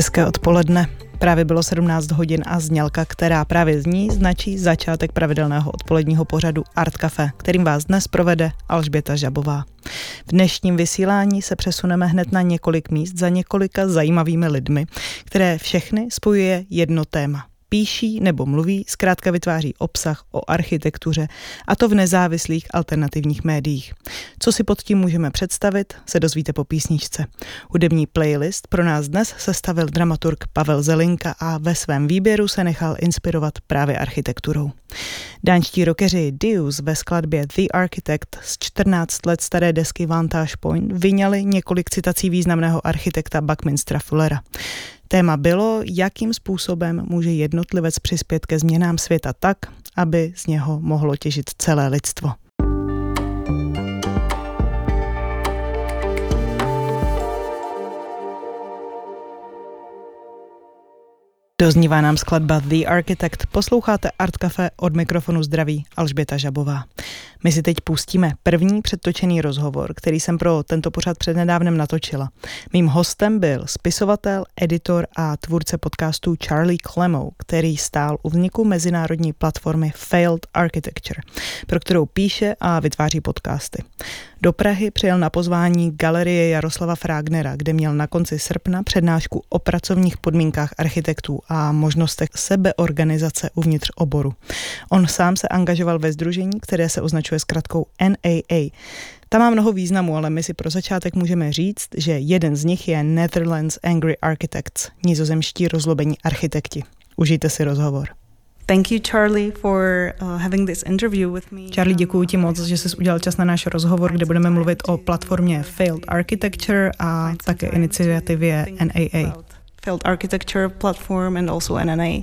Hezké odpoledne. Právě bylo 17 hodin a znělka, která právě zní, značí začátek pravidelného odpoledního pořadu Art Cafe, kterým vás dnes provede Alžběta Žabová. V dnešním vysílání se přesuneme hned na několik míst za několika zajímavými lidmi, které všechny spojuje jedno téma píší nebo mluví, zkrátka vytváří obsah o architektuře a to v nezávislých alternativních médiích. Co si pod tím můžeme představit, se dozvíte po písničce. Hudební playlist pro nás dnes sestavil dramaturg Pavel Zelinka a ve svém výběru se nechal inspirovat právě architekturou. Dánští rokeři Deus ve skladbě The Architect z 14 let staré desky Vantage Point vyňali několik citací významného architekta Buckminstera Fullera. Téma bylo, jakým způsobem může jednotlivec přispět ke změnám světa tak, aby z něho mohlo těžit celé lidstvo. Doznívá nám skladba The Architect. Posloucháte Art Cafe od mikrofonu zdraví Alžběta Žabová. My si teď pustíme první předtočený rozhovor, který jsem pro tento pořad přednedávnem natočila. Mým hostem byl spisovatel, editor a tvůrce podcastu Charlie Clemo, který stál u vzniku mezinárodní platformy Failed Architecture, pro kterou píše a vytváří podcasty. Do Prahy přijel na pozvání Galerie Jaroslava Frágnera, kde měl na konci srpna přednášku o pracovních podmínkách architektů a možnostech sebeorganizace uvnitř oboru. On sám se angažoval ve združení, které se označuje zkratkou NAA. Ta má mnoho významů, ale my si pro začátek můžeme říct, že jeden z nich je Netherlands Angry Architects, nizozemští rozlobení architekti. Užijte si rozhovor. Thank you, Charlie, for uh, having this interview with me. Charlie, děkuji ti moc, že jsi udělal čas na náš rozhovor, kde budeme mluvit o platformě Failed Architecture a také iniciativě NAA. Failed Architecture platform and also NNA.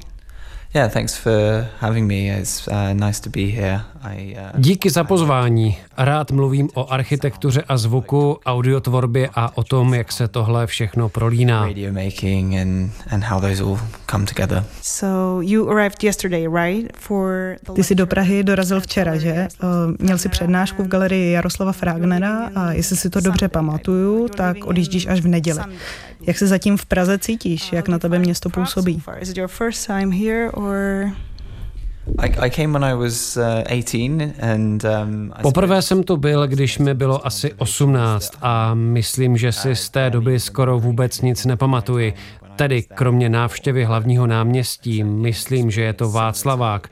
Yeah, thanks for having me. It's uh, nice to be here. I, uh, Díky za pozvání. Rád mluvím o architektuře a zvuku, audiotvorbě a o tom, jak se tohle všechno prolíná. Radio making and, and how those all come together. So you arrived yesterday, right? For Ty jsi do Prahy dorazil včera, že? Měl si přednášku v galerii Jaroslava Fragnera a jestli si to dobře pamatuju, tak odjíždíš až v neděli. Jak se zatím v Praze cítíš? Jak na tebe město působí? Poprvé jsem tu byl, když mi bylo asi 18 a myslím, že si z té doby skoro vůbec nic nepamatuji. Tedy kromě návštěvy hlavního náměstí, myslím, že je to Václavák.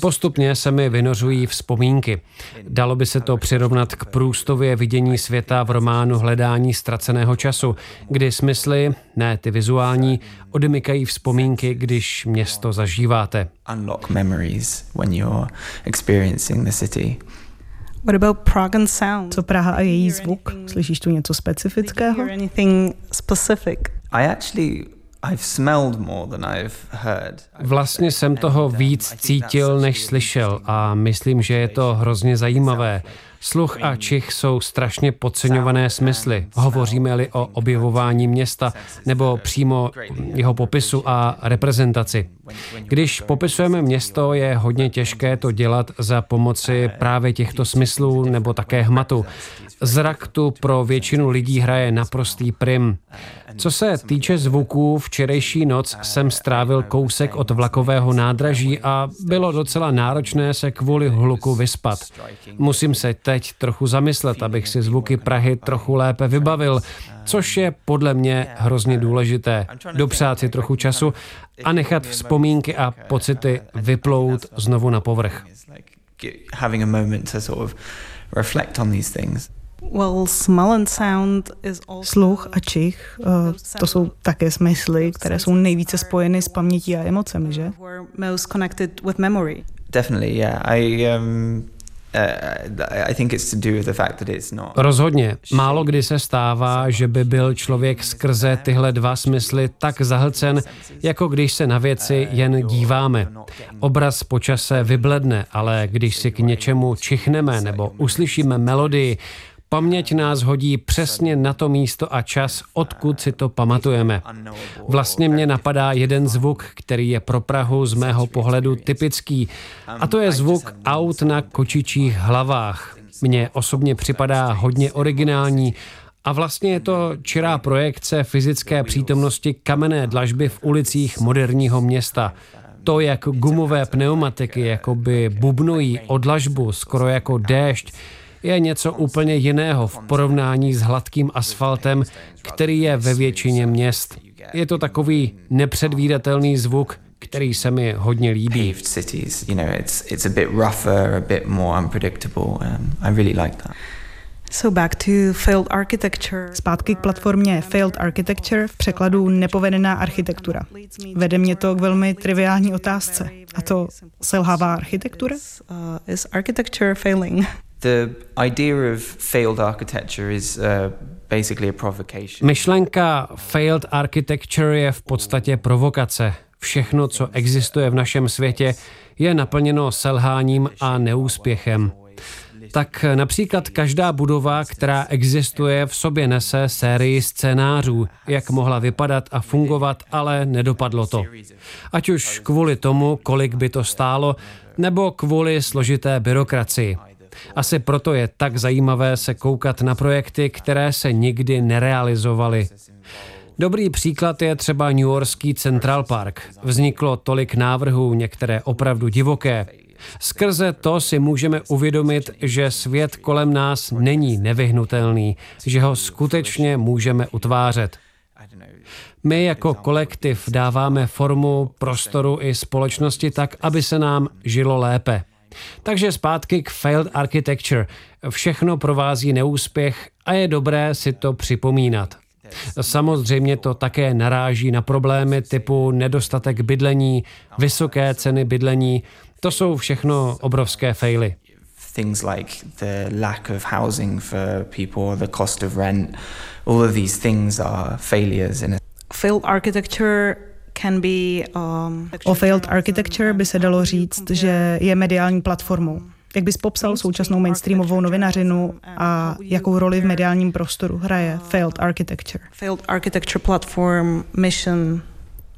Postupně se mi vynořují vzpomínky. Dalo by se to přirovnat k průstově vidění světa v románu Hledání ztraceného času, kdy smysly, ne ty vizuální, odemykají vzpomínky, když město zažíváte. Unlock memories when you're experiencing the city. What about Prague and sound? Co Praha a její zvuk? Slyšíš tu něco specifického? I actually Vlastně jsem toho víc cítil, než slyšel a myslím, že je to hrozně zajímavé. Sluch a čich jsou strašně podceňované smysly. Hovoříme-li o objevování města nebo přímo jeho popisu a reprezentaci. Když popisujeme město, je hodně těžké to dělat za pomoci právě těchto smyslů nebo také hmatu. Zrak tu pro většinu lidí hraje naprostý prim. Co se týče zvuků, včerejší noc jsem strávil kousek od vlakového nádraží a bylo docela náročné se kvůli hluku vyspat. Musím se teď trochu zamyslet, abych si zvuky Prahy trochu lépe vybavil, což je podle mě hrozně důležité. Dopřát si trochu času a nechat vzpomínky a pocity vyplout znovu na povrch. Having a moment to sort of reflect on these things. Sluch a čich, uh, to jsou také smysly, které jsou nejvíce spojeny s pamětí a emocemi, že? Definitely, yeah. I um, Rozhodně. Málo kdy se stává, že by byl člověk skrze tyhle dva smysly tak zahlcen, jako když se na věci jen díváme. Obraz počase vybledne, ale když si k něčemu čichneme nebo uslyšíme melodii, Paměť nás hodí přesně na to místo a čas, odkud si to pamatujeme. Vlastně mě napadá jeden zvuk, který je pro Prahu z mého pohledu typický, a to je zvuk aut na kočičích hlavách. Mně osobně připadá hodně originální A vlastně je to čirá projekce fyzické přítomnosti kamenné dlažby v ulicích moderního města. To, jak gumové pneumatiky jakoby bubnují o dlažbu, skoro jako déšť, je něco úplně jiného v porovnání s hladkým asfaltem, který je ve většině měst. Je to takový nepředvídatelný zvuk, který se mi hodně líbí. So back to failed architecture. Zpátky k platformě Failed Architecture v překladu nepovedená architektura. Vede mě to k velmi triviální otázce. A to selhává architektura? Uh, is architecture failing? Myšlenka failed architecture je v podstatě provokace. Všechno, co existuje v našem světě, je naplněno selháním a neúspěchem. Tak například každá budova, která existuje, v sobě nese sérii scénářů, jak mohla vypadat a fungovat, ale nedopadlo to. Ať už kvůli tomu, kolik by to stálo, nebo kvůli složité byrokracii. Asi proto je tak zajímavé se koukat na projekty, které se nikdy nerealizovaly. Dobrý příklad je třeba New Yorkský Central Park. Vzniklo tolik návrhů, některé opravdu divoké. Skrze to si můžeme uvědomit, že svět kolem nás není nevyhnutelný, že ho skutečně můžeme utvářet. My jako kolektiv dáváme formu prostoru i společnosti tak, aby se nám žilo lépe. Takže zpátky k failed architecture. Všechno provází neúspěch a je dobré si to připomínat. Samozřejmě to také naráží na problémy typu nedostatek bydlení, vysoké ceny bydlení. To jsou všechno obrovské faily. Things like the lack of housing for people, the cost of rent, all of these things are failures in a Failed architecture o failed architecture by se dalo říct, že je mediální platformou. Jak bys popsal současnou mainstreamovou novinařinu a jakou roli v mediálním prostoru hraje failed architecture? Failed architecture platform mission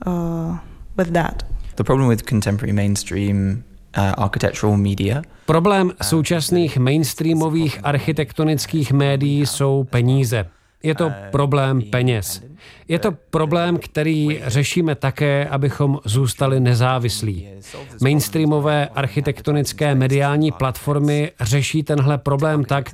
uh, with that. The problem with contemporary mainstream uh, architectural media Problém současných mainstreamových architektonických médií jsou peníze. Je to problém peněz. Je to problém, který řešíme také, abychom zůstali nezávislí. Mainstreamové architektonické mediální platformy řeší tenhle problém tak,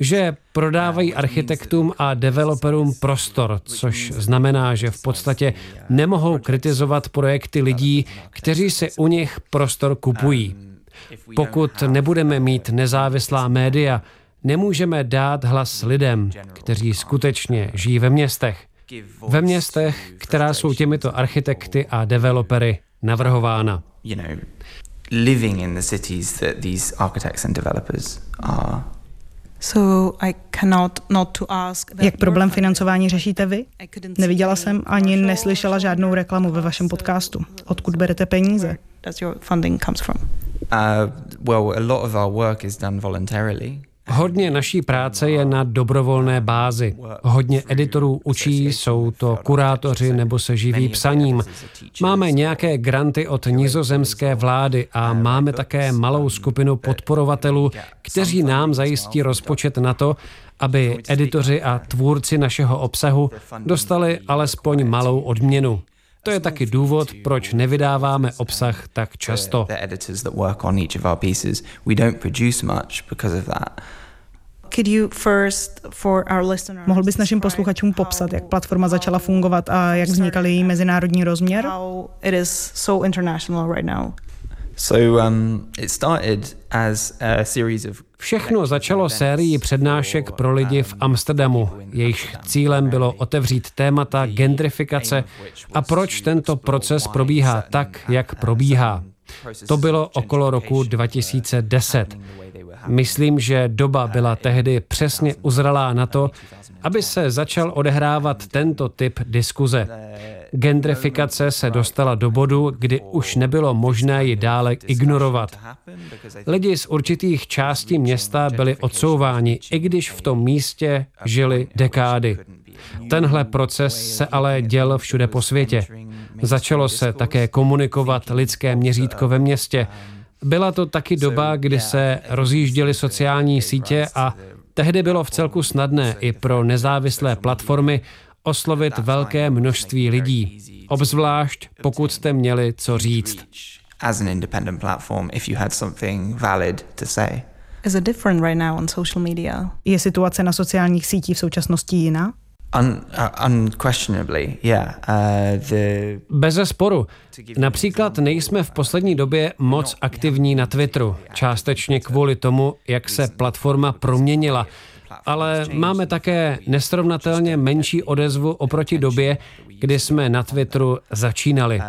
že prodávají architektům a developerům prostor, což znamená, že v podstatě nemohou kritizovat projekty lidí, kteří si u nich prostor kupují. Pokud nebudeme mít nezávislá média, nemůžeme dát hlas lidem, kteří skutečně žijí ve městech. Ve městech, která jsou těmito architekty a developery navrhována. living in the cities that these architects and developers are. So I cannot not to ask Jak problém financování řešíte vy? Neviděla jsem ani neslyšela žádnou reklamu ve vašem podcastu. Odkud berete peníze? Does your funding comes from? Uh, well, a lot of our work is done voluntarily. Hodně naší práce je na dobrovolné bázi. Hodně editorů učí, jsou to kurátoři nebo se živí psaním. Máme nějaké granty od nizozemské vlády a máme také malou skupinu podporovatelů, kteří nám zajistí rozpočet na to, aby editoři a tvůrci našeho obsahu dostali alespoň malou odměnu. To je taky důvod, proč nevydáváme obsah tak často. Mohl bys našim posluchačům popsat, jak platforma začala fungovat a jak vznikal její mezinárodní rozměr? So um, it started as a series of Všechno začalo sérií přednášek pro lidi v Amsterdamu. Jejich cílem bylo otevřít témata gentrifikace a proč tento proces probíhá tak, jak probíhá. To bylo okolo roku 2010. Myslím, že doba byla tehdy přesně uzralá na to, aby se začal odehrávat tento typ diskuze. Gendrifikace se dostala do bodu, kdy už nebylo možné ji dále ignorovat. Lidi z určitých částí města byli odsouváni, i když v tom místě žili dekády. Tenhle proces se ale děl všude po světě. Začalo se také komunikovat lidské měřítko ve městě. Byla to taky doba, kdy se rozjížděly sociální sítě a Tehdy bylo v celku snadné i pro nezávislé platformy oslovit velké množství lidí, obzvlášť pokud jste měli co říct. As an independent platform, if you had something valid to say. Is it different right now on social media? Je situace na sociálních sítích v současnosti jiná? Un, uh, unquestionably, yeah. Uh, the... Bez sporu. Například nejsme v poslední době moc aktivní na Twitteru, částečně kvůli tomu, jak se platforma proměnila ale máme také nesrovnatelně menší odezvu oproti době, kdy jsme na Twitteru začínali.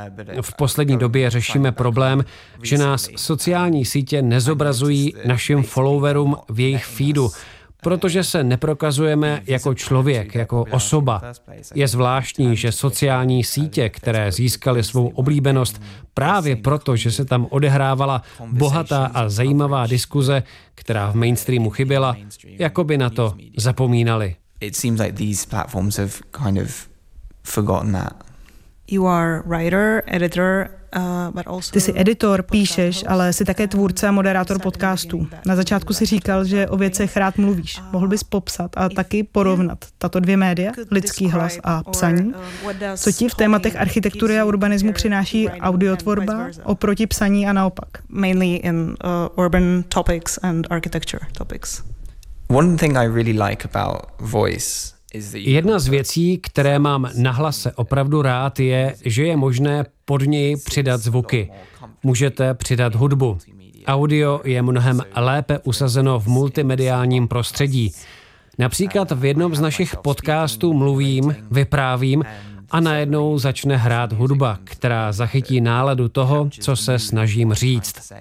V poslední době řešíme problém, že nás sociální sítě nezobrazují našim followerům v jejich feedu, protože se neprokazujeme jako člověk, jako osoba. Je zvláštní, že sociální sítě, které získaly svou oblíbenost právě proto, že se tam odehrávala bohatá a zajímavá diskuze, která v mainstreamu chyběla, jako by na to zapomínali. It seems like these platforms have kind of forgotten that. You are writer, editor, Ty jsi editor, píšeš, ale jsi také tvůrce a moderátor podcastů. Na začátku si říkal, že o věcech rád mluvíš. Mohl bys popsat a taky porovnat tato dvě média, lidský hlas a psaní? Co ti v tématech architektury a urbanismu přináší audiotvorba oproti psaní a naopak? Mainly in uh, urban topics and architecture topics. One thing I really like about voice Jedna z věcí, které mám na hlase opravdu rád, je, že je možné pod něj přidat zvuky. Můžete přidat hudbu. Audio je mnohem lépe usazeno v multimediálním prostředí. Například v jednom z našich podcastů mluvím, vyprávím a najednou začne hrát hudba, která zachytí náladu toho, co se snažím říct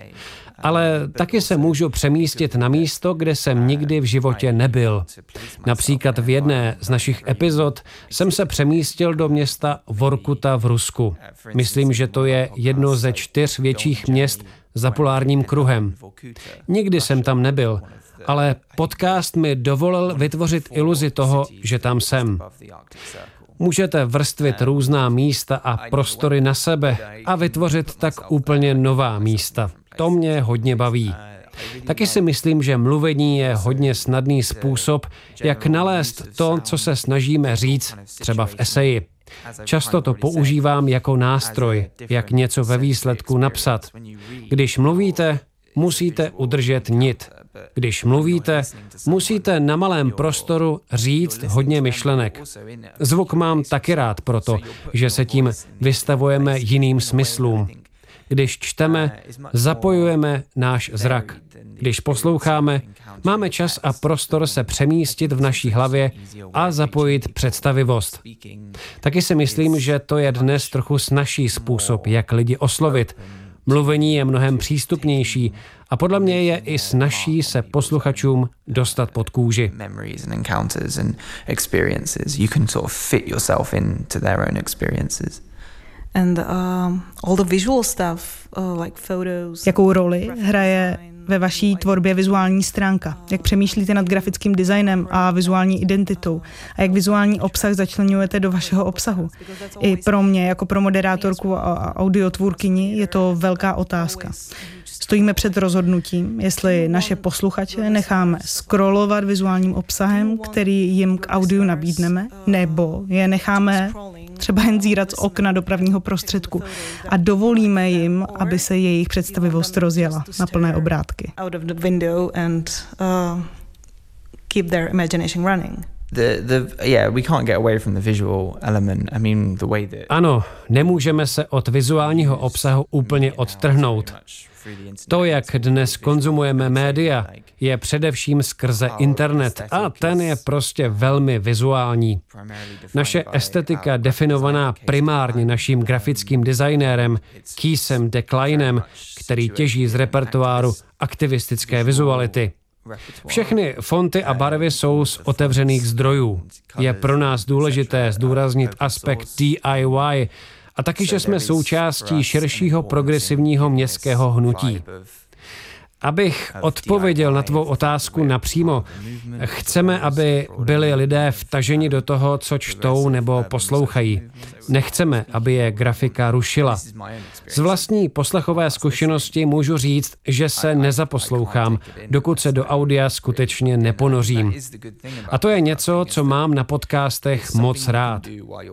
ale taky se můžu přemístit na místo, kde jsem nikdy v životě nebyl. Například v jedné z našich epizod jsem se přemístil do města Vorkuta v Rusku. Myslím, že to je jedno ze čtyř větších měst za polárním kruhem. Nikdy jsem tam nebyl, ale podcast mi dovolil vytvořit iluzi toho, že tam jsem. Můžete vrstvit různá místa a prostory na sebe a vytvořit tak úplně nová místa. To mě hodně baví. Taky si myslím, že mluvení je hodně snadný způsob, jak nalézt to, co se snažíme říct, třeba v eseji. Často to používám jako nástroj, jak něco ve výsledku napsat. Když mluvíte, musíte udržet nit. Když mluvíte, musíte na malém prostoru říct hodně myšlenek. Zvuk mám taky rád proto, že se tím vystavujeme jiným smyslům. Když čteme, zapojujeme náš zrak. Když posloucháme, máme čas a prostor se přemístit v naší hlavě a zapojit představivost. Taky si myslím, že to je dnes trochu snažší způsob, jak lidi oslovit. Mluvení je mnohem přístupnější a podle mě je i snažší se posluchačům dostat pod kůži. And uh, all the visual stuff, uh, like photos. Jakou roli hraje ve vaší tvorbě vizuální stránka? Jak přemýšlíte nad grafickým designem a vizuální identitou? A jak vizuální obsah začlenujete do vašeho obsahu? I pro mě, jako pro moderátorku a audiotvůrkyni, je to velká otázka. Stojíme před rozhodnutím, jestli naše posluchače necháme scrollovat vizuálním obsahem, který jim k audiu nabídneme, nebo je necháme třeba jen zírat z okna dopravního prostředku a dovolíme jim, aby se jejich představivost rozjela na plné obrátky. keep their imagination running. The, the, yeah, we can't get away from the visual element. I mean, the way that... Ano, nemůžeme se od vizuálního obsahu úplně odtrhnout. To, jak dnes konzumujeme média, je především skrze internet a ten je prostě velmi vizuální. Naše estetika, definovaná primárně naším grafickým designérem Keesem Declinem, který těží z repertoáru aktivistické vizuality. Všechny fonty a barvy jsou z otevřených zdrojů. Je pro nás důležité zdůraznit aspekt DIY, a taky, že jsme součástí širšího progresivního městského hnutí. Abych odpověděl na tvou otázku napřímo, chceme, aby byli lidé vtaženi do toho, co čtou nebo poslouchají. Nechceme, aby je grafika rušila. Z vlastní poslechové zkušenosti můžu říct, že se nezaposlouchám, dokud se do audia skutečně neponořím. A to je něco, co mám na podcastech moc rád.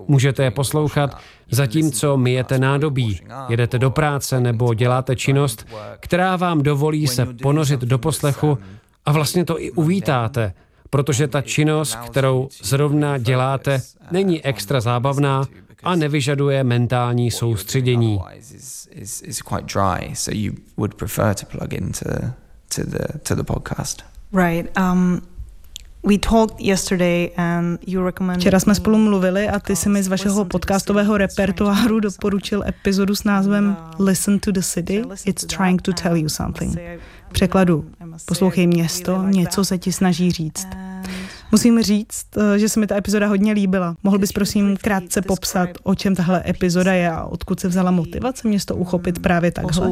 Můžete je poslouchat, zatímco myjete nádobí, jedete do práce nebo děláte činnost, která vám dovolí se ponořit do poslechu a vlastně to i uvítáte, protože ta činnost, kterou zrovna děláte, není extra zábavná a nevyžaduje mentální soustředění. Right. Um, Včera jsme spolu mluvili a ty si mi z vašeho podcastového repertoáru doporučil epizodu s názvem Listen to the City, It's Trying to Tell You Something. Překladu, poslouchej město, něco se ti snaží říct. Musím říct, eh, že se mi ta epizoda hodně líbila. Mohl bys prosím krátce popsat, o čem tahle epizoda je a odkud se vzala motivace město uchopit právě takhle?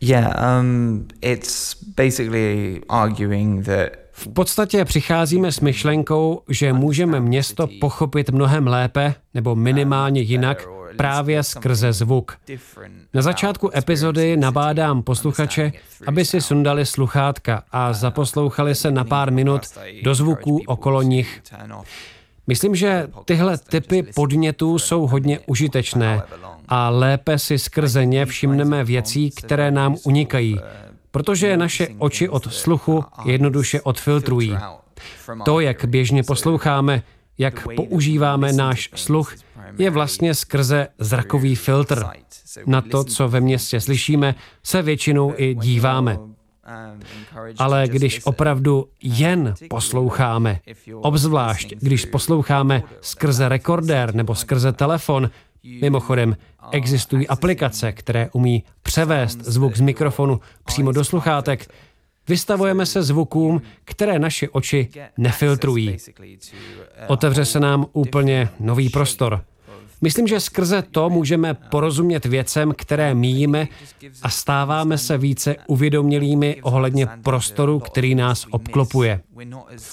Yeah, um, it's basically arguing that v podstatě přicházíme s myšlenkou, že můžeme město pochopit mnohem lépe nebo minimálně jinak právě skrze zvuk. Na začátku epizody nabádám posluchače, aby si sundali sluchátka a zaposlouchali se na pár minut do zvuků okolo nich. Myslím, že tyhle typy podnětů jsou hodně užitečné a lépe si skrze ně všimneme věcí, které nám unikají, protože naše oči od sluchu jednoduše odfiltrují. To, jak běžně posloucháme, jak používáme náš sluch, je vlastně skrze zrakový filtr. Na to, co ve městě slyšíme, se většinou i díváme. Ale když opravdu jen posloucháme, obzvlášť když posloucháme skrze rekordér nebo skrze telefon, mimochodem existují aplikace, které umí převést zvuk z mikrofonu přímo do sluchátek, vystavujeme se zvukům, které naše oči nefiltrují. Otevře se nám úplně nový prostor – Myslím, že skrze to můžeme porozumět věcem, které míjíme a stáváme se více uvědomělými ohledně prostoru, který nás obklopuje.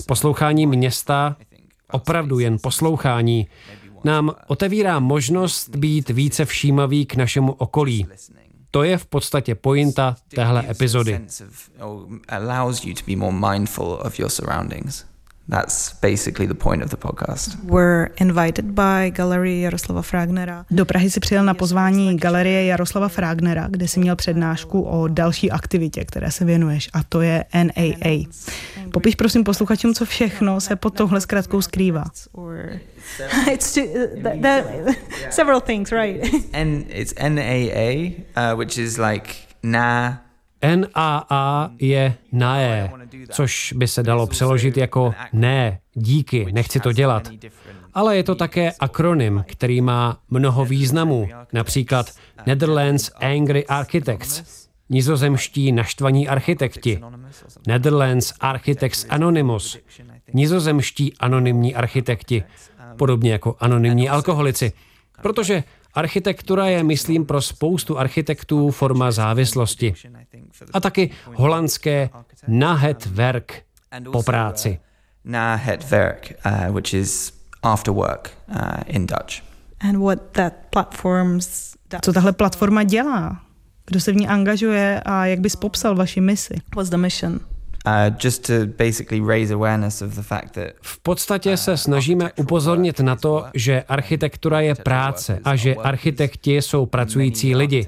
Poslouchání města, opravdu jen poslouchání, nám otevírá možnost být více všímavý k našemu okolí. To je v podstatě pointa téhle epizody. That's basically the point of the podcast. We're invited by Galerie Jaroslava Fragnera. Do Prahy si přijel na pozvání Galerie Jaroslava Fragnera, kde si měl přednášku o další aktivitě, které se věnuješ, a to je NAA. Popiš prosím posluchačům, co všechno se pod touhle zkratkou skrývá. it's too, that, that, several things, right? N, it's NAA, uh, which is like na NAA je NAE, což by se dalo přeložit jako ne, díky, nechci to dělat. Ale je to také akronym, který má mnoho významů, například Netherlands Angry Architects, nizozemští naštvaní architekti, Netherlands Architects Anonymous, nizozemští anonymní architekti, podobně jako anonymní alkoholici, protože Architektura je, myslím, pro spoustu architektů forma závislosti. A taky holandské nahet werk po práci. Nahet werk, uh, which is after work uh, in Dutch. And what that platforms Co tahle platforma dělá? Kdo se v ní angažuje a jak bys popsal vaši misi? What's the mission? V podstatě se snažíme upozornit na to, že architektura je práce a že architekti jsou pracující lidi.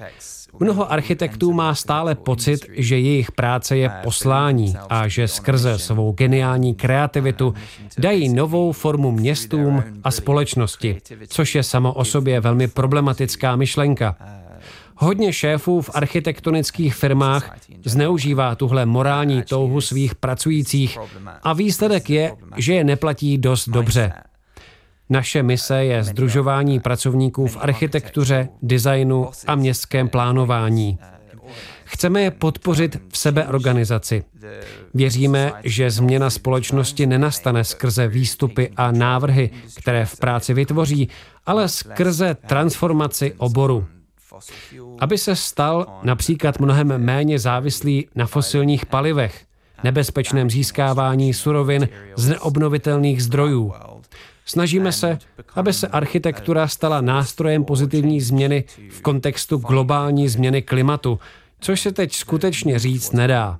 Mnoho architektů má stále pocit, že jejich práce je poslání a že skrze svou geniální kreativitu dají novou formu městům a společnosti, což je samo o sobě velmi problematická myšlenka. Hodně šéfů v architektonických firmách zneužívá tuhle morální touhu svých pracujících a výsledek je, že je neplatí dost dobře. Naše mise je združování pracovníků v architektuře, designu a městském plánování. Chceme je podpořit v sebeorganizaci. Věříme, že změna společnosti nenastane skrze výstupy a návrhy, které v práci vytvoří, ale skrze transformaci oboru. Aby se stal například mnohem méně závislý na fosilních palivech, nebezpečném získávání surovin z neobnovitelných zdrojů. Snažíme se, aby se architektura stala nástrojem pozitivní změny v kontextu globální změny klimatu, což se teď skutečně říct nedá.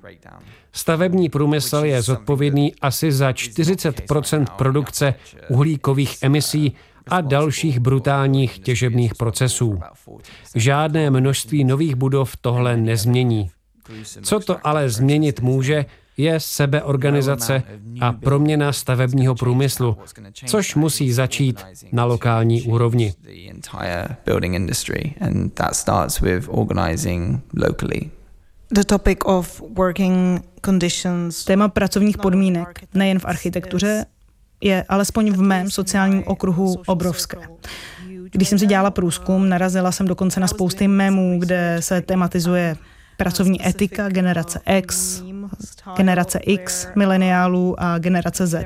Stavební průmysl je zodpovědný asi za 40% produkce uhlíkových emisí a dalších brutálních těžebních procesů. Žádné množství nových budov tohle nezmění. Co to ale změnit může, je sebeorganizace a proměna stavebního průmyslu, což musí začít na lokální úrovni. The topic of working conditions. Téma pracovních podmínek, nejen v architektuře, je alespoň v mém sociálním okruhu obrovské. Když jsem si dělala průzkum, narazila jsem dokonce na spousty memů, kde se tematizuje pracovní etika generace X, generace X, mileniálů a generace Z.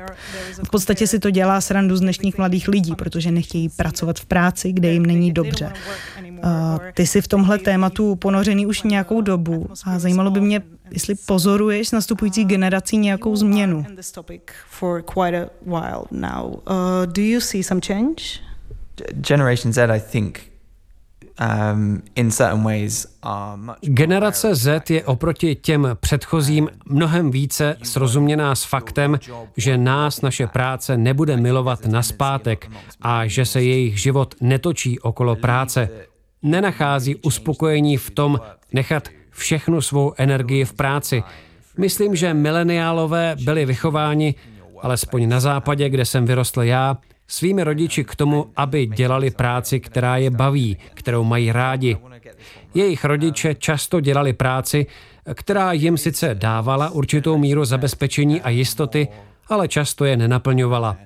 V podstatě si to dělá srandu z dnešních mladých lidí, protože nechtějí pracovat v práci, kde jim není dobře. Ty jsi v tomhle tématu ponořený už nějakou dobu a zajímalo by mě, jestli pozoruješ s nastupující generací nějakou změnu. Generation Z, I think, Um, Generace Z je oproti těm předchozím mnohem více srozuměná s faktem, že nás naše práce nebude milovat na zpátek a že se jejich život netočí okolo práce. Nenachází uspokojení v tom nechat všechnu svou energii v práci. Myslím, že mileniálové byli vychováni, alespoň na západě, kde jsem vyrostl já, svými rodiči k tomu, aby dělali práci, která je baví, kterou mají rádi. Jejich rodiče často dělali práci, která jim sice dávala určitou míru zabezpečení a jistoty, ale často je nenaplňovala.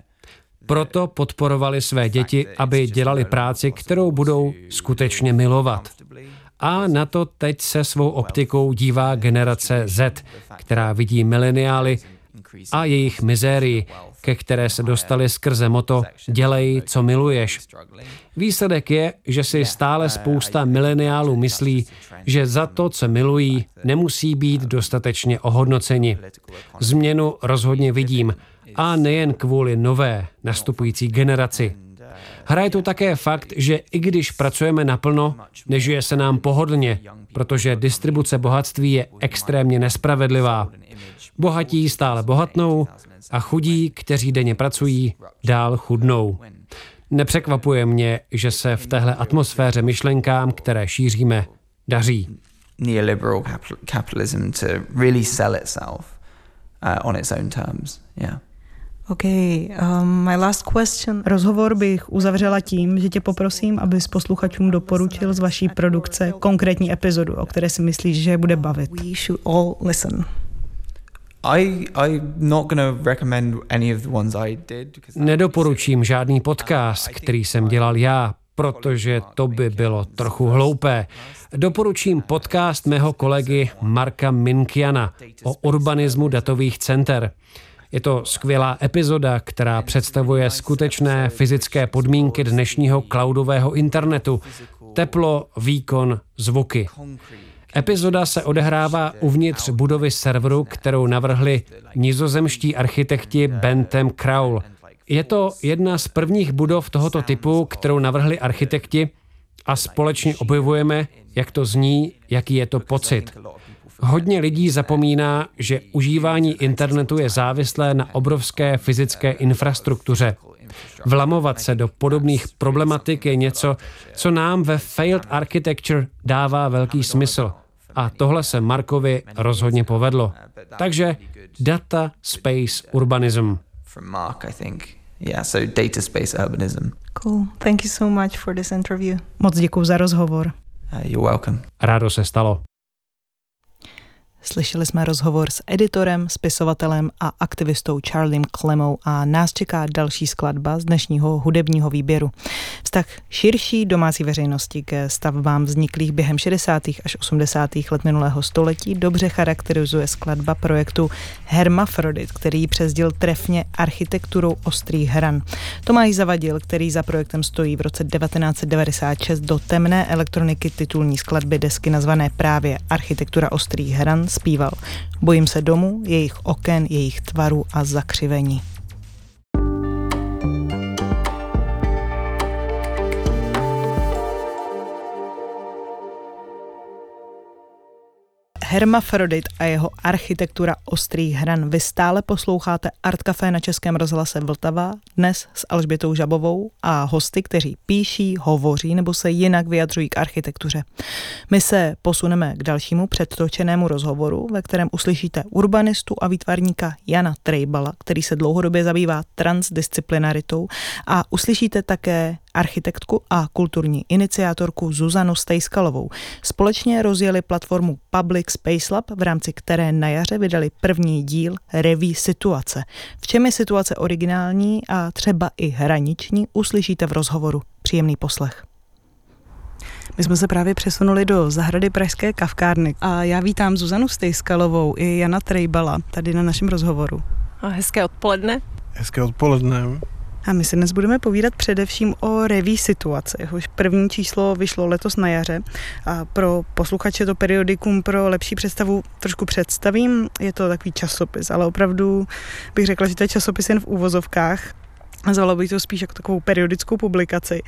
Proto podporovali své děti, aby dělali práci, kterou budou skutečně milovat. A na to teď se svou optikou dívá generace Z, která vidí mileniály a jejich mizérii, ke které se dostali skrze moto Dělej, co miluješ. Výsledek je, že si stále spousta mileniálů myslí, že za to, co milují, nemusí být dostatečně ohodnoceni. Změnu rozhodně vidím, a nejen kvůli nové, nastupující generaci. Hraje tu také fakt, že i když pracujeme naplno, nežije se nám pohodlně, protože distribuce bohatství je extrémně nespravedlivá. Bohatí stále bohatnou a chudí, kteří denně pracují, dál chudnou. Nepřekvapuje mě, že se v téhle atmosféře myšlenkám, které šíříme, daří. Neoliberal capitalism to really sell itself uh, on its own terms. Yeah. Okay, um, my last question. Rozhovor bych uzavřela tím, že tě poprosím, abys posluchačům doporučil z vaší produkce konkrétní epizodu, o které si myslíš, že je bude bavit. We should all listen. Nedoporučím žádný podcast, který jsem dělal já, protože to by bylo trochu hloupé. Doporučím podcast mého kolegy Marka Minkiana o urbanismu datových center. Je to skvělá epizoda, která představuje skutečné fyzické podmínky dnešního cloudového internetu. Teplo, výkon, zvuky. Epizoda se odehrává uvnitř budovy serveru, kterou navrhli nizozemští architekti Bentham Crowell. Je to jedna z prvních budov tohoto typu, kterou navrhli architekti a společně objevujeme, jak to zní, jaký je to pocit. Hodně lidí zapomíná, že užívání internetu je závislé na obrovské fyzické infrastruktuře. Vlamovat se do podobných problematik je něco, co nám ve failed architecture dává velký smysl. A tohle se Markovi rozhodně povedlo. Takže data space urbanism. Yeah, so data space urbanism. Cool. Thank you so much for this interview. Moc děkuji za rozhovor. Uh, you're welcome. Rádo se stalo. Slyšeli jsme rozhovor s editorem, spisovatelem a aktivistou Charliem Clemou a nás čeká další skladba z dnešního hudebního výběru. Vztah širší domácí veřejnosti ke stavbám vzniklých během 60. až 80. let minulého století dobře charakterizuje skladba projektu Hermafrodit, který přezdil trefně architekturou ostrých hran. Tomáš Zavadil, který za projektem stojí v roce 1996 do temné elektroniky titulní skladby desky nazvané právě Architektura ostrých hran, zpíval. Bojím se domů, jejich oken, jejich tvaru a zakřivení. Hermafrodit a jeho architektura ostrých hran. Vy stále posloucháte Art Café na Českém rozhlase Vltava, dnes s Alžbětou Žabovou a hosty, kteří píší, hovoří nebo se jinak vyjadřují k architektuře. My se posuneme k dalšímu předtočenému rozhovoru, ve kterém uslyšíte urbanistu a výtvarníka Jana Trejbala, který se dlouhodobě zabývá transdisciplinaritou a uslyšíte také architektku a kulturní iniciátorku Zuzanu Stejskalovou. Společně rozjeli platformu Public Space Lab, v rámci které na jaře vydali první díl Reví situace. V čem je situace originální a třeba i hraniční, uslyšíte v rozhovoru. Příjemný poslech. My jsme se právě přesunuli do zahrady Pražské kavkárny a já vítám Zuzanu Stejskalovou i Jana Trejbala tady na našem rozhovoru. A hezké odpoledne. Hezké odpoledne. A my si dnes budeme povídat především o reví situaci. Jehož první číslo vyšlo letos na jaře. A pro posluchače to periodikum pro lepší představu trošku představím. Je to takový časopis, ale opravdu bych řekla, že to je časopis jen v úvozovkách. Nazvala bych to spíš jako takovou periodickou publikaci.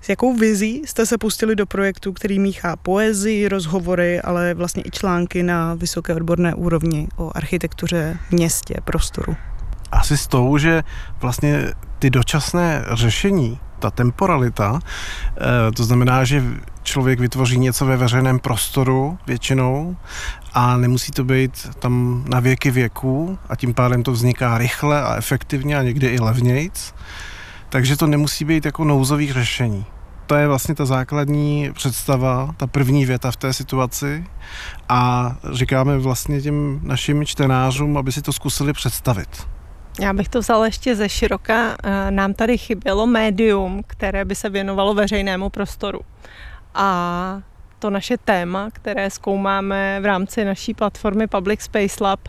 S jakou vizí jste se pustili do projektu, který míchá poezii, rozhovory, ale vlastně i články na vysoké odborné úrovni o architektuře, městě, prostoru? Asi s tou, že vlastně ty dočasné řešení, ta temporalita, eh, to znamená, že člověk vytvoří něco ve veřejném prostoru většinou a nemusí to být tam na věky věků a tím pádem to vzniká rychle a efektivně a někdy i levnějc. Takže to nemusí být jako nouzových řešení. To je vlastně ta základní představa, ta první věta v té situaci a říkáme vlastně těm našim čtenářům, aby si to zkusili představit. Já bych to vzala ještě ze široka. Eh, nám tady chybělo médium, které by se věnovalo veřejnému prostoru. A to naše téma, které zkoumáme v rámci naší platformy Public Space Lab,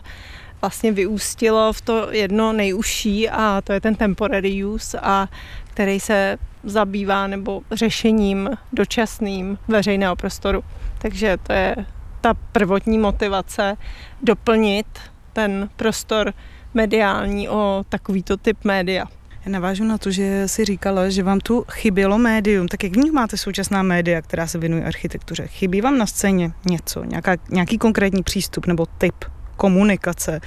vlastně vyústilo v to jedno nejužší a to je ten temporary use a který se zabývá nebo řešením dočasným veřejného prostoru. Takže to je ta prvotní motivace doplnit ten prostor mediální o takovýto typ média. Já navážu na to, že si říkala, že vám tu chybělo médium. Tak jak vnímáte současná média, která se věnuje architektuře? Chybí vám na scéně něco, nějaká, nějaký konkrétní přístup nebo typ komunikace,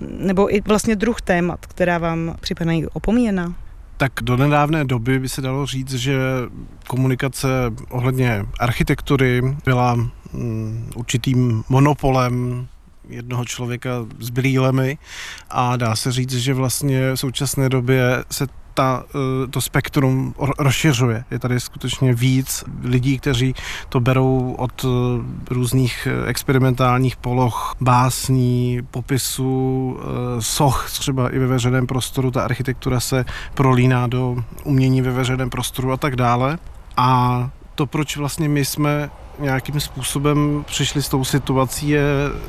nebo i vlastně druh témat, která vám připadají opomíjená? Tak do nedávné doby by se dalo říct, že komunikace ohledně architektury byla mm, určitým monopolem jednoho člověka s brýlemi a dá se říct, že vlastně v současné době se ta, eh, to spektrum rozšiřuje. Je tady skutečně víc lidí, kteří to berou od eh, různých eh, experimentálních poloh, básní, popisů, soch třeba i ve veřejném prostoru. Ta architektura se prolíná do umění ve veřejném prostoru a tak dále. A to, proč vlastně my jsme nějakým způsobem přišli s tou situací je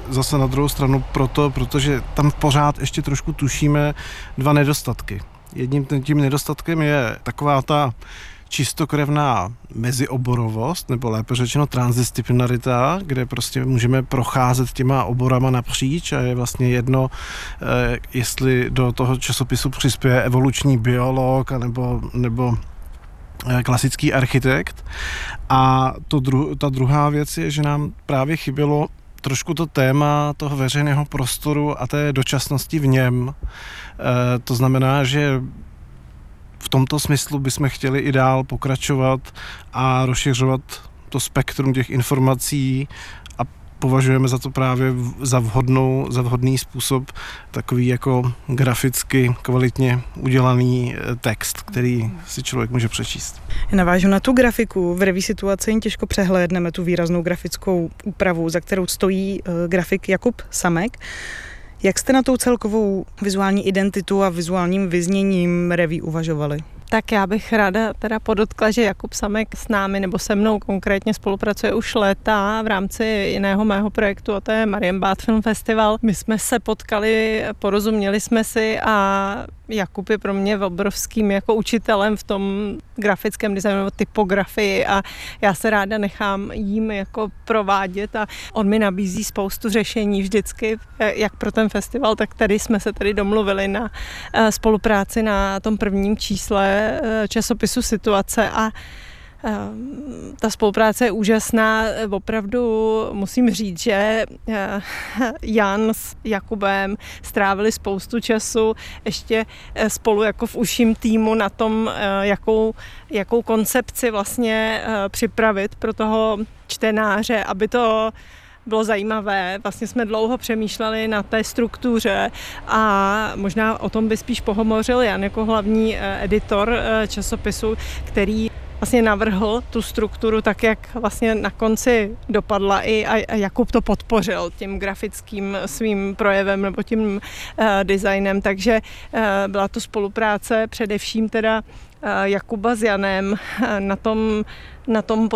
zase na druhou stranu proto, protože tam pořád ještě trošku tušíme dva nedostatky. Jedním tím nedostatkem je taková ta čistokrevná mezioborovost, nebo lépe řečeno transdisciplinarita, kde prostě můžeme procházet těma oborama napříč a je vlastně jedno, eh, jestli do toho časopisu přispěje evoluční biolog nebo, nebo klasický architekt. A to dru, ta druhá věc je, že nám právě chybělo trošku to téma toho veřejného prostoru a té dočasnosti v něm. E, to znamená, že v tomto smyslu bychom chtěli i dál pokračovat a rozšiřovat to spektrum těch informací považujeme za to právě za, vhodnou, za vhodný způsob takový jako graficky kvalitně udělaný eh, text, který si člověk může přečíst. Navážu na tu grafiku. V reví situaci jen těžko přehlédneme tu výraznou grafickou úpravu, za kterou stojí uh, grafik Jakub Samek. Jak jste na tou celkovou vizuální identitu a vizuálním vyzněním reví uvažovali? Tak já bych ráda teda podotkla, že Jakub Samek s námi nebo se mnou konkrétně spolupracuje už léta v rámci jiného mého projektu a to je Marienbad Film Festival. My jsme se potkali, porozuměli jsme si a Jakub je pro mě obrovským jako učitelem v tom grafickém designu nebo typografii a já se ráda nechám jím jako provádět a on mi nabízí spoustu řešení vždycky, jak pro ten festival, tak tady jsme se tady domluvili na eh, spolupráci na tom prvním čísle eh, časopisu Situace a ta spolupráce je úžasná. Opravdu musím říct, že eh, Jan s Jakubem strávili spoustu času ještě eh, spolu jako v uším týmu na tom, eh, jakou, jakou koncepci vlastně připravit pro toho čtenáře, aby to bylo zajímavé. Vlastně jsme dlouho přemýšleli na té struktuře a možná o tom by spíš pohomořil Jan jako hlavní editor časopisu, který vlastně navrhl tu strukturu tak, jak vlastně na konci dopadla i a Jakub to podpořil tím grafickým svým projevem nebo tím uh, designem, takže uh, byla to spolupráce především teda uh, Jakuba s Janem na tom na tom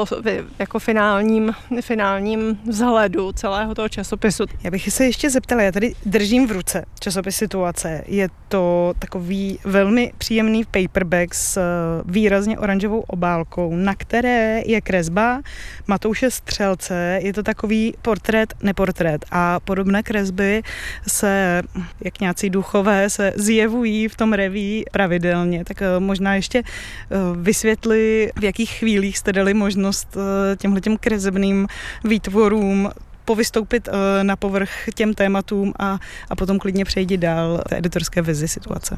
jako finálním, finálním vzhledu celého toho časopisu. Já bych se ještě zeptala, já tady držím v ruce časopis Situace. Je to takový velmi příjemný paperback s eh, výrazně oranžovou obálkou, na které je kresba Matouše Střelce. Je to takový portrét, neportrét a podobné kresby se, jak nějací duchové, se zjevují v tom reví pravidelně. Tak eh, možná ještě eh, vysvětli, v jakých chvílích jste dali možnost eh, těmhle těm kresebným výtvorům povystoupit eh, na povrch těm tématům a, a potom klidně přejít dál té editorské vizi situace.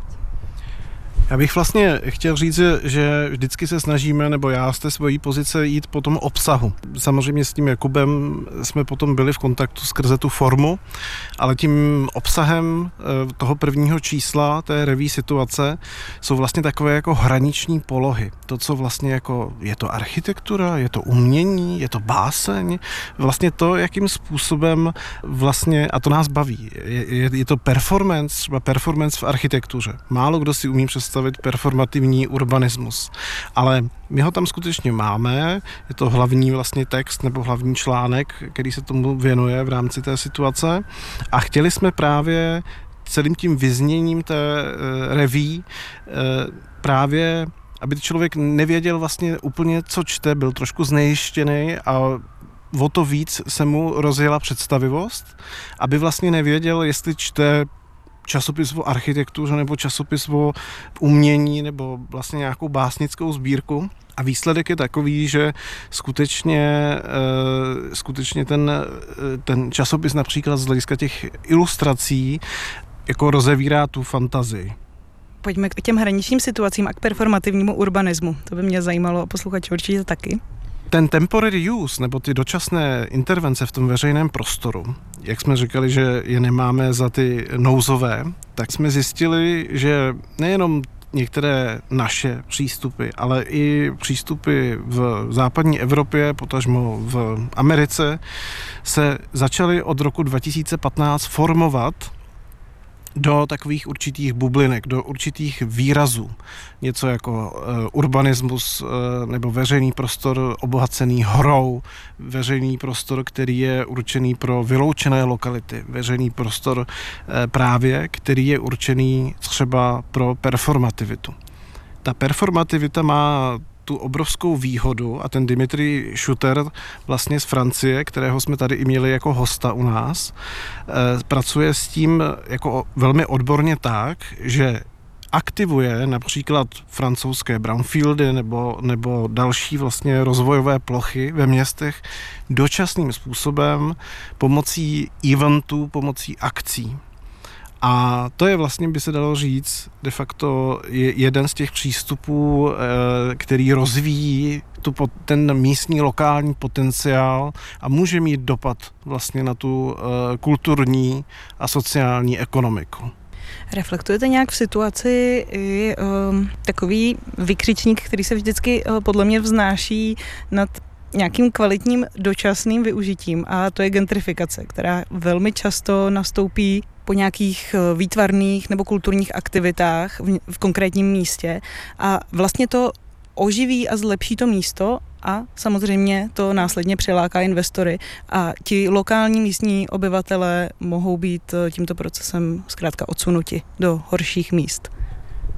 Já bych vlastně chtěl říct, že vždycky se snažíme, nebo já z té svojí pozice jít po tom obsahu. Samozřejmě s tím Jakubem jsme potom byli v kontaktu skrze tu formu, ale tím obsahem eh, toho prvního čísla té reví situace jsou vlastně takové jako hraniční polohy. To, co vlastně jako je to architektura, je to umění, je to báseň, vlastně to, jakým způsobem vlastně, a to nás baví, je, je, je to performance, třeba performance v architektuře. Málo kdo si umí představit představit performativní urbanismus. Ale my ho tam skutečně máme, je to hlavní vlastně text nebo hlavní článek, který se tomu věnuje v rámci té situace a chtěli jsme právě celým tím vyzněním té e, reví e, právě aby člověk nevěděl vlastně úplně, co čte, byl trošku znejištěný a o to víc se mu rozjela představivost, aby vlastně nevěděl, jestli čte časopis o architektuře nebo časopis o umění nebo vlastně nějakou básnickou sbírku. A výsledek je takový, že skutečně, eh, skutečně ten, eh, ten časopis například z hlediska těch ilustrací jako rozevírá tu fantazii. Pojďme k těm hraničním situacím a k performativnímu urbanismu. To by mě zajímalo a posluchači určitě taky. Ten temporary use, nebo ty dočasné intervence v tom veřejném prostoru, jak jsme říkali, že je nemáme za ty nouzové, tak jsme zjistili, že nejenom některé naše přístupy, ale i přístupy v západní Evropě, potažmo v Americe, se začaly od roku 2015 formovat do takových určitých bublinek, do určitých výrazů. Něco jako uh, urbanismus uh, nebo veřejný prostor obohacený hrou, veřejný prostor, který je určený pro vyloučené lokality, veřejný prostor uh, právě, který je určený třeba pro performativitu. Ta performativita má tu obrovskou výhodu a ten Dimitri Schutter vlastně z Francie, kterého jsme tady i měli jako hosta u nás, eh, pracuje s tím jako velmi odborně tak, že aktivuje například francouzské brownfieldy nebo, nebo další vlastně rozvojové plochy ve městech dočasným způsobem pomocí eventů, pomocí akcí. A to je vlastně, by se dalo říct, de facto jeden z těch přístupů, eh, který rozvíjí tu, ten místní lokální potenciál a může mít dopad vlastně na tu eh, kulturní a sociální ekonomiku. Reflektujete nějak v situaci i um, takový vykřičník, který se vždycky uh, podle mě vznáší nad nějakým kvalitním dočasným využitím a to je gentrifikace, která velmi často nastoupí po nějakých eh, výtvarných nebo kulturních aktivitách v, v konkrétním místě a vlastně to oživí a zlepší to místo a samozřejmě to následně přiláká investory a ti lokální místní obyvatele mohou být eh, tímto procesem zkrátka odsunuti do horších míst.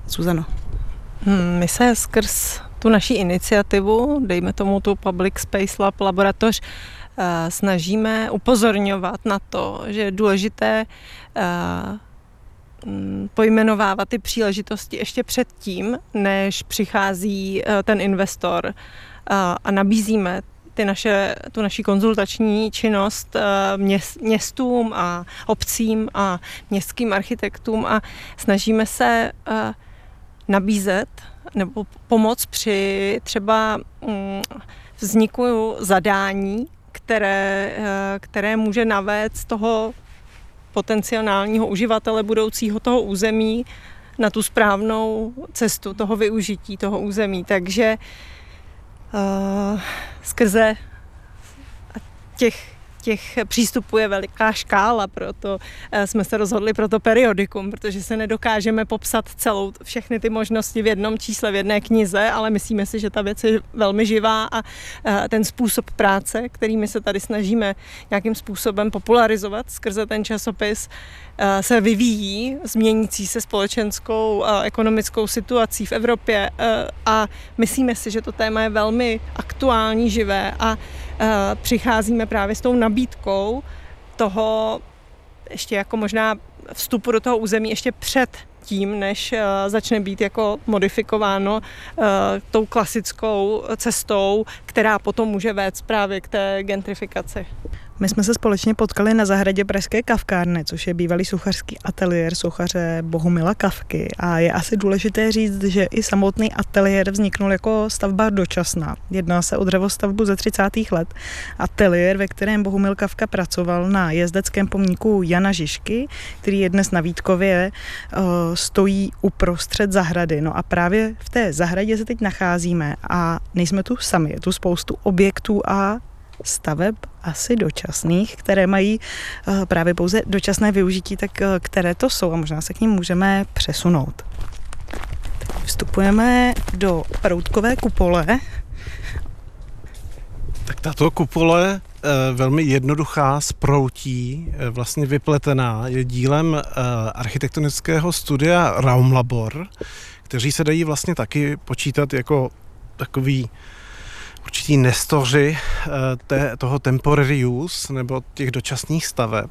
Suzano. Hmm, my se skrz tu naší iniciativu, dejme tomu tu Public Space Lab laboratoř, snažíme upozorňovat na to, že je důležité eh, mm, pojmenovávat ty příležitosti ještě předtím, než přichází eh, ten investor a nabízíme ty naše, tu naši konzultační činnost městům a obcím a městským architektům a snažíme se nabízet nebo pomoc při třeba mm, vzniku zadání, které, eh, které může navést toho potenciálního uživatele budoucího toho území na tu správnou cestu toho využití toho území. Takže uh, skrze těch těch přístupů je veliká škála, proto eh, jsme se rozhodli pro to periodikum, protože se nedokážeme popsat celou všechny ty možnosti v jednom čísle, v jedné knize, ale myslíme si, že ta věc je velmi živá a eh, ten způsob práce, kterými se tady snažíme nějakým způsobem popularizovat skrze ten časopis, se vyvíjí změnící se společenskou a ekonomickou situací v Evropě a myslíme si, že to téma je velmi aktuální, živé a přicházíme právě s tou nabídkou toho ještě jako možná vstupu do toho území ještě před tím, než začne být jako modifikováno tou klasickou cestou, která potom může vést právě k té gentrifikaci. My jsme se společně potkali na zahradě Pražské kavkárny, což je bývalý suchařský ateliér suchaře Bohumila Kavky. A je asi důležité říct, že i samotný ateliér vzniknul jako stavba dočasná. Jedná se o dřevostavbu ze 30. let. Ateliér, ve kterém Bohumil Kavka pracoval na jezdeckém pomníku Jana Žižky, který je dnes na Vítkově, eh, stojí uprostřed zahrady. No a právě v té zahradě se teď nacházíme a nejsme tu sami. Je tu spoustu objektů a staveb asi dočasných, které mají eh, právě pouze dočasné využití, tak eh, které to jsou a možná se k ním můžeme přesunout. Vstupujeme do proutkové kupole. Tak tato kupole eh, velmi jednoduchá, z proutí, vlastně vypletená, je dílem architektonického studia Raumlabor, kteří se dají vlastně taky počítat jako takový určitý nestoři eh, té, toho temporary use nebo těch dočasných staveb.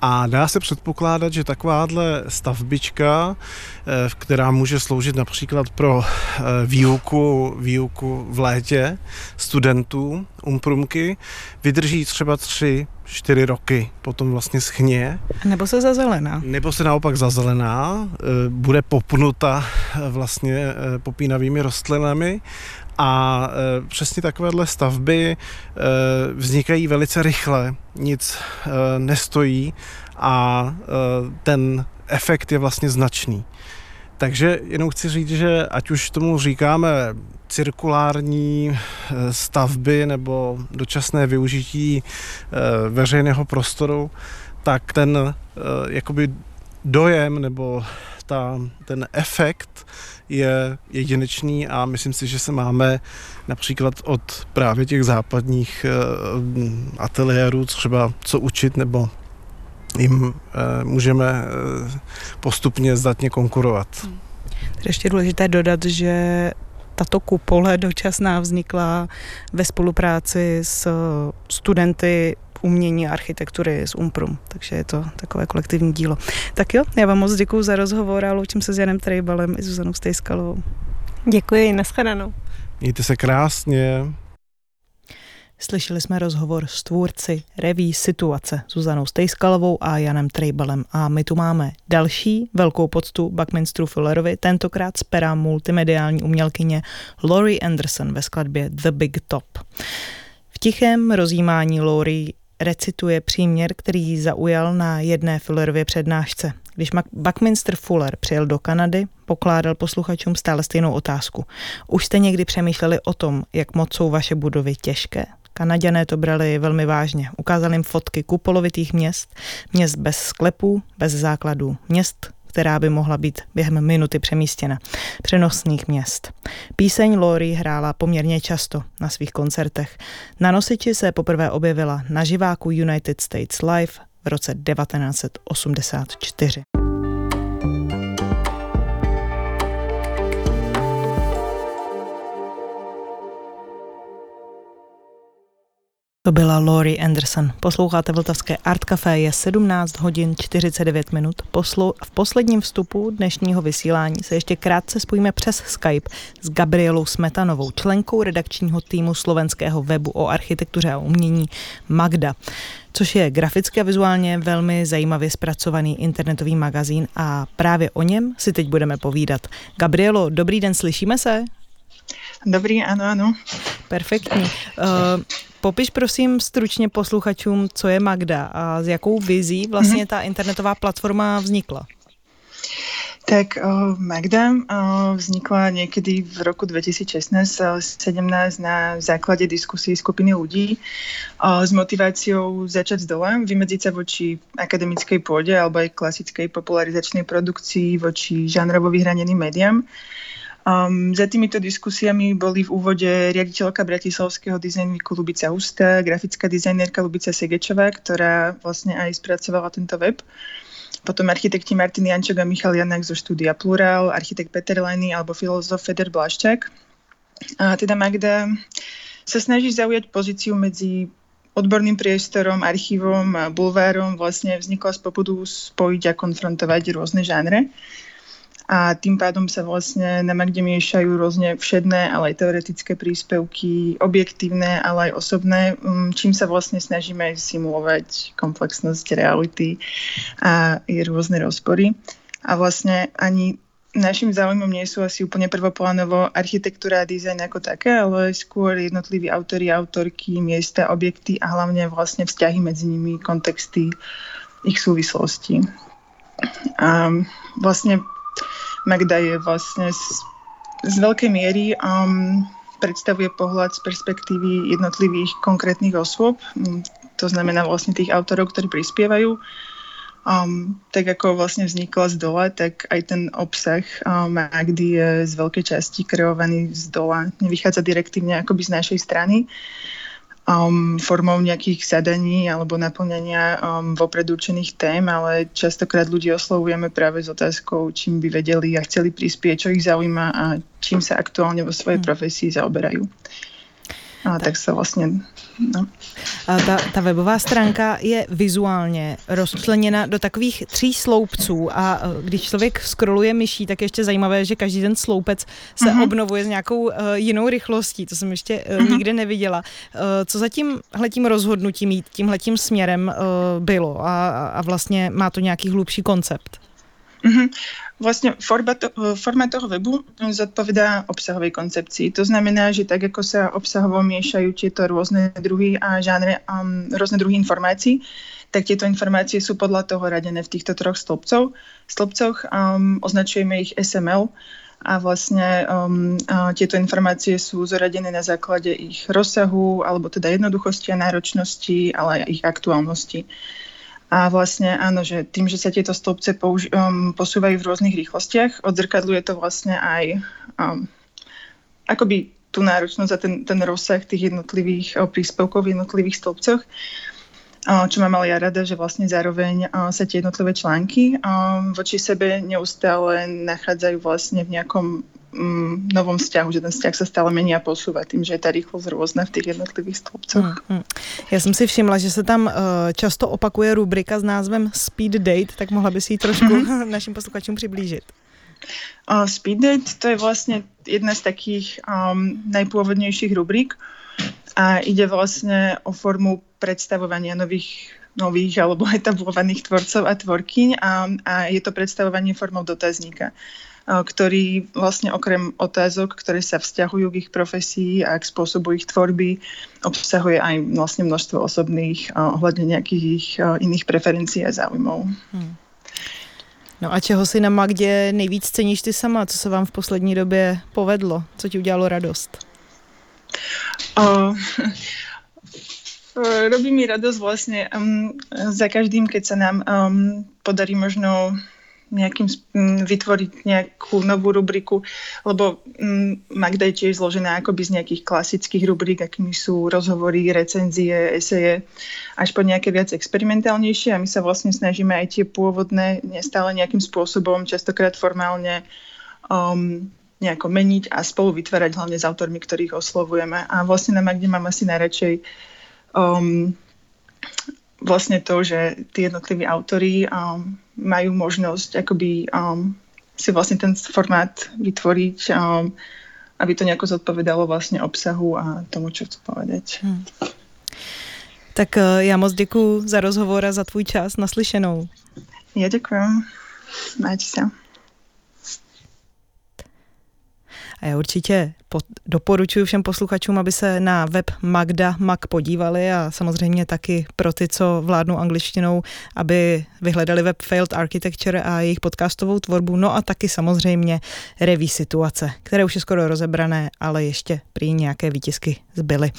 A dá se předpokládat, že takováhle stavbička, eh, která může sloužit například pro eh, výuku, výuku v létě studentů umprumky, vydrží třeba tři, čtyři roky, potom vlastně schně. Nebo se zazelená. Nebo se naopak zazelená, bude popnuta vlastně popínavými rostlinami a e, přesně takovéhle stavby e, vznikají velice rychle, nic e, nestojí a e, ten efekt je vlastně značný. Takže jenom chci říct, že ať už tomu říkáme cirkulární stavby nebo dočasné využití veřejného prostoru, tak ten jakoby dojem nebo ta, ten efekt je jedinečný a myslím si, že se máme například od právě těch západních uh, ateliérů třeba co učit nebo jim uh, můžeme uh, postupně zdatně konkurovat. Hmm. ještě důležité dodat, že tato kupole dočasná vznikla ve spolupráci s studenty umění a architektury z Umprum, takže je to takové kolektivní dílo. Tak jo, já vám moc děkuji za rozhovor a loučím se s Janem Trejbalem i Zuzanou Stejskalovou. Děkuji, nashledanou. Mějte se krásně. Slyšeli jsme rozhovor s tvůrci reví Situace Zuzanou Stejskalovou a Janem Trejbalem a my tu máme další velkou poctu Buckminsteru Fullerovi, tentokrát z pera multimediální umělkyně Laurie Anderson ve skladbě The Big Top. V tichém rozjímání Laurie recituje příměr, který zaujal na jedné Fullerově přednášce. Když Buckminster Fuller přijel do Kanady, pokládal posluchačům stále stejnou otázku. Už jste někdy přemýšleli o tom, jak moc jsou vaše budovy těžké? Kanaděné to brali velmi vážně. Ukázali jim fotky kupolovitých měst, měst bez sklepů, bez základů, měst, která by mohla být během minuty přemístěna. Přenosných měst. Píseň Lori hrála poměrně často na svých koncertech. Na nosiči se poprvé objevila na živáku United States Live v roce 1984. To byla Lori Anderson. Posloucháte Vltavské Art Café, je 17 hodin 49 minut. Poslu- v posledním vstupu dnešního vysílání se ještě krátce spojíme přes Skype s Gabrielou Smetanovou, členkou redakčního týmu slovenského webu o architektuře a umění Magda což je graficky a vizuálně velmi zajímavě zpracovaný internetový magazín a právě o něm si teď budeme povídat. Gabrielo, dobrý den, slyšíme se? Dobrý, ano, ano. Perfektní. Uh, Popiš prosím stručně posluchačům, co je Magda a s jakou vizí vlastně mhm. ta internetová platforma vznikla. Tak uh, Magda uh, vznikla niekedy v roku 2016-17 na základe diskusí skupiny ľudí uh, s motiváciou začať z dola, vymedziť sa voči akademickej pôde alebo aj klasickej popularizačnej produkcii voči žánrovo vyhraneným médiám. Um, za týmito diskusiami boli v úvode riaditeľka Bratislavského dizajn Weeku Lubica Husta, grafická dizajnerka Lubica Segečová, ktorá vlastne aj spracovala tento web. Potom architekti Martin Jančok a Michal Janak zo štúdia Plural, architekt Peter Leny alebo filozof Feder Blaščák. A teda Magda sa snaží zaujať pozíciu medzi odborným priestorom, archívom a bulvárom vlastne vznikla z popudu spojiť a konfrontovať rôzne žánre a tým pádom sa vlastne na Magde miešajú rôzne všedné, ale aj teoretické príspevky, objektívne, ale aj osobné, mm, čím sa vlastne snažíme simulovať komplexnosť reality a jej rôzne rozpory. A vlastne ani našim záujmom nie sú asi úplne prvoplánovo architektúra a dizajn ako také, ale skôr jednotliví autory, autorky, miesta, objekty a hlavne vlastne vzťahy medzi nimi, kontexty, ich súvislosti. A vlastne Magda je vlastne z, z veľkej miery um, predstavuje pohľad z perspektívy jednotlivých konkrétnych osôb, um, to znamená vlastne tých autorov, ktorí prispievajú. Um, tak ako vlastne vznikla z dola, tak aj ten obsah um, Magdy je z veľkej časti kreovaný z dola. Nevychádza direktívne akoby z našej strany um, formou nejakých zadaní alebo naplňania um, vopred určených tém, ale častokrát ľudí oslovujeme práve s otázkou, čím by vedeli a chceli prispieť, čo ich zaujíma a čím sa aktuálne vo svojej hmm. profesii zaoberajú. A tak, tak se vlastně... No. A ta, ta webová stránka je vizuálně rozčleněna do takových tří sloupců a e, když člověk scrolluje myší, tak je ještě zajímavé, že každý ten sloupec se uh-huh. obnovuje s nějakou uh, jinou rychlostí. To jsem ještě uh, uh-huh. nikdy neviděla. Uh, co za tímhletím rozhodnutím jít tímhletím směrem uh, bylo a, a vlastně má to nějaký hlubší koncept? Uh-huh. Forma toho webu zodpovedá obsahovej koncepcii. To znamená, že tak ako sa obsahovo miešajú tieto rôzne druhy a žánre, um, rôzne druhy informácií, tak tieto informácie sú podľa toho radené v týchto troch stĺpcov. stĺpcoch. Um, označujeme ich SML a vlastne um, uh, tieto informácie sú zoradené na základe ich rozsahu, alebo teda jednoduchosti a náročnosti, ale aj ich aktuálnosti. A vlastne áno, že tým, že sa tieto stĺpce použi- um, posúvajú v rôznych rýchlostiach, odzrkadluje to vlastne aj um, akoby tú náročnosť a ten, ten rozsah tých jednotlivých uh, príspevkov v jednotlivých stĺpcoch. Uh, čo mám ale ja rada, že vlastne zároveň uh, sa tie jednotlivé články um, voči sebe neustále nachádzajú vlastne v nejakom mm, novom vzťahu, že ten vzťah sa stále mení a posúva tým, že je ta rýchlosť rôzna v těch jednotlivých stĺpcoch. Mm, mm. Já jsem si všimla, že se tam uh, často opakuje rubrika s názvem Speed Date, tak mohla by si ji trošku mm-hmm. našim posluchačům přiblížit. Uh, Speed Date to je vlastně jedna z takých um, najpôvodnejších rubrík. a ide vlastne o formu predstavovania nových nových alebo etablovaných tvorcov a tvorkyň a, a je to predstavovanie formou dotazníka ktorý vlastne okrem otázok, ktoré sa vzťahujú k ich profesii a k spôsobu ich tvorby, obsahuje aj vlastne množstvo osobných ohľadne nejakých ich iných preferencií a záujmov. Hmm. No a čeho si na Magdě nejvíc ceníš ty sama? Co se vám v poslední době povedlo? Co ti udělalo radost? Uh, robí mi radosť vlastne um, za každým, keď sa nám um, podarí možno nejakým vytvoriť nejakú novú rubriku, lebo Magda je tiež zložená akoby z nejakých klasických rubrik, akými sú rozhovory, recenzie, eseje, až po nejaké viac experimentálnejšie a my sa vlastne snažíme aj tie pôvodné nestále nejakým spôsobom, častokrát formálne um, nejako meniť a spolu vytvárať hlavne s autormi, ktorých oslovujeme. A vlastne na Magde mám asi najradšej um, vlastne to, že tí jednotliví autory um, majú možnosť akoby um, si vlastne ten formát vytvoriť, um, aby to nejako zodpovedalo vlastne obsahu a tomu, čo chcú povedať. Hmm. Tak uh, já moc děkuji za rozhovor a za tvůj čas. Naslyšenou. Já děkuji. Majte se. A já určitě doporučuji všem posluchačům, aby se na web Magda Mag podívali a samozřejmě taky pro ty, co vládnou angličtinou, aby vyhledali web Failed Architecture a jejich podcastovou tvorbu, no a taky samozřejmě reví situace, které už je skoro rozebrané, ale ještě prý nějaké výtisky zbyly.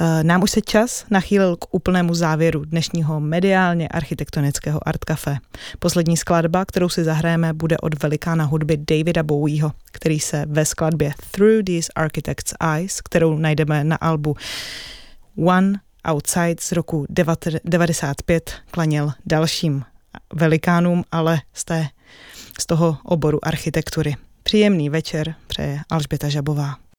Eh, nám už se čas nachýlil k úplnému závěru dnešního mediálně architektonického Art Café. Poslední skladba, kterou si zahrajeme, bude od velikána hudby Davida Bowieho, který se ve skladbě Through These Architect's Eyes, kterou najdeme na albu One Outside z roku 95 klaněl dalším velikánům, ale z, té, z toho oboru architektury. Příjemný večer přeje Alžběta Žabová.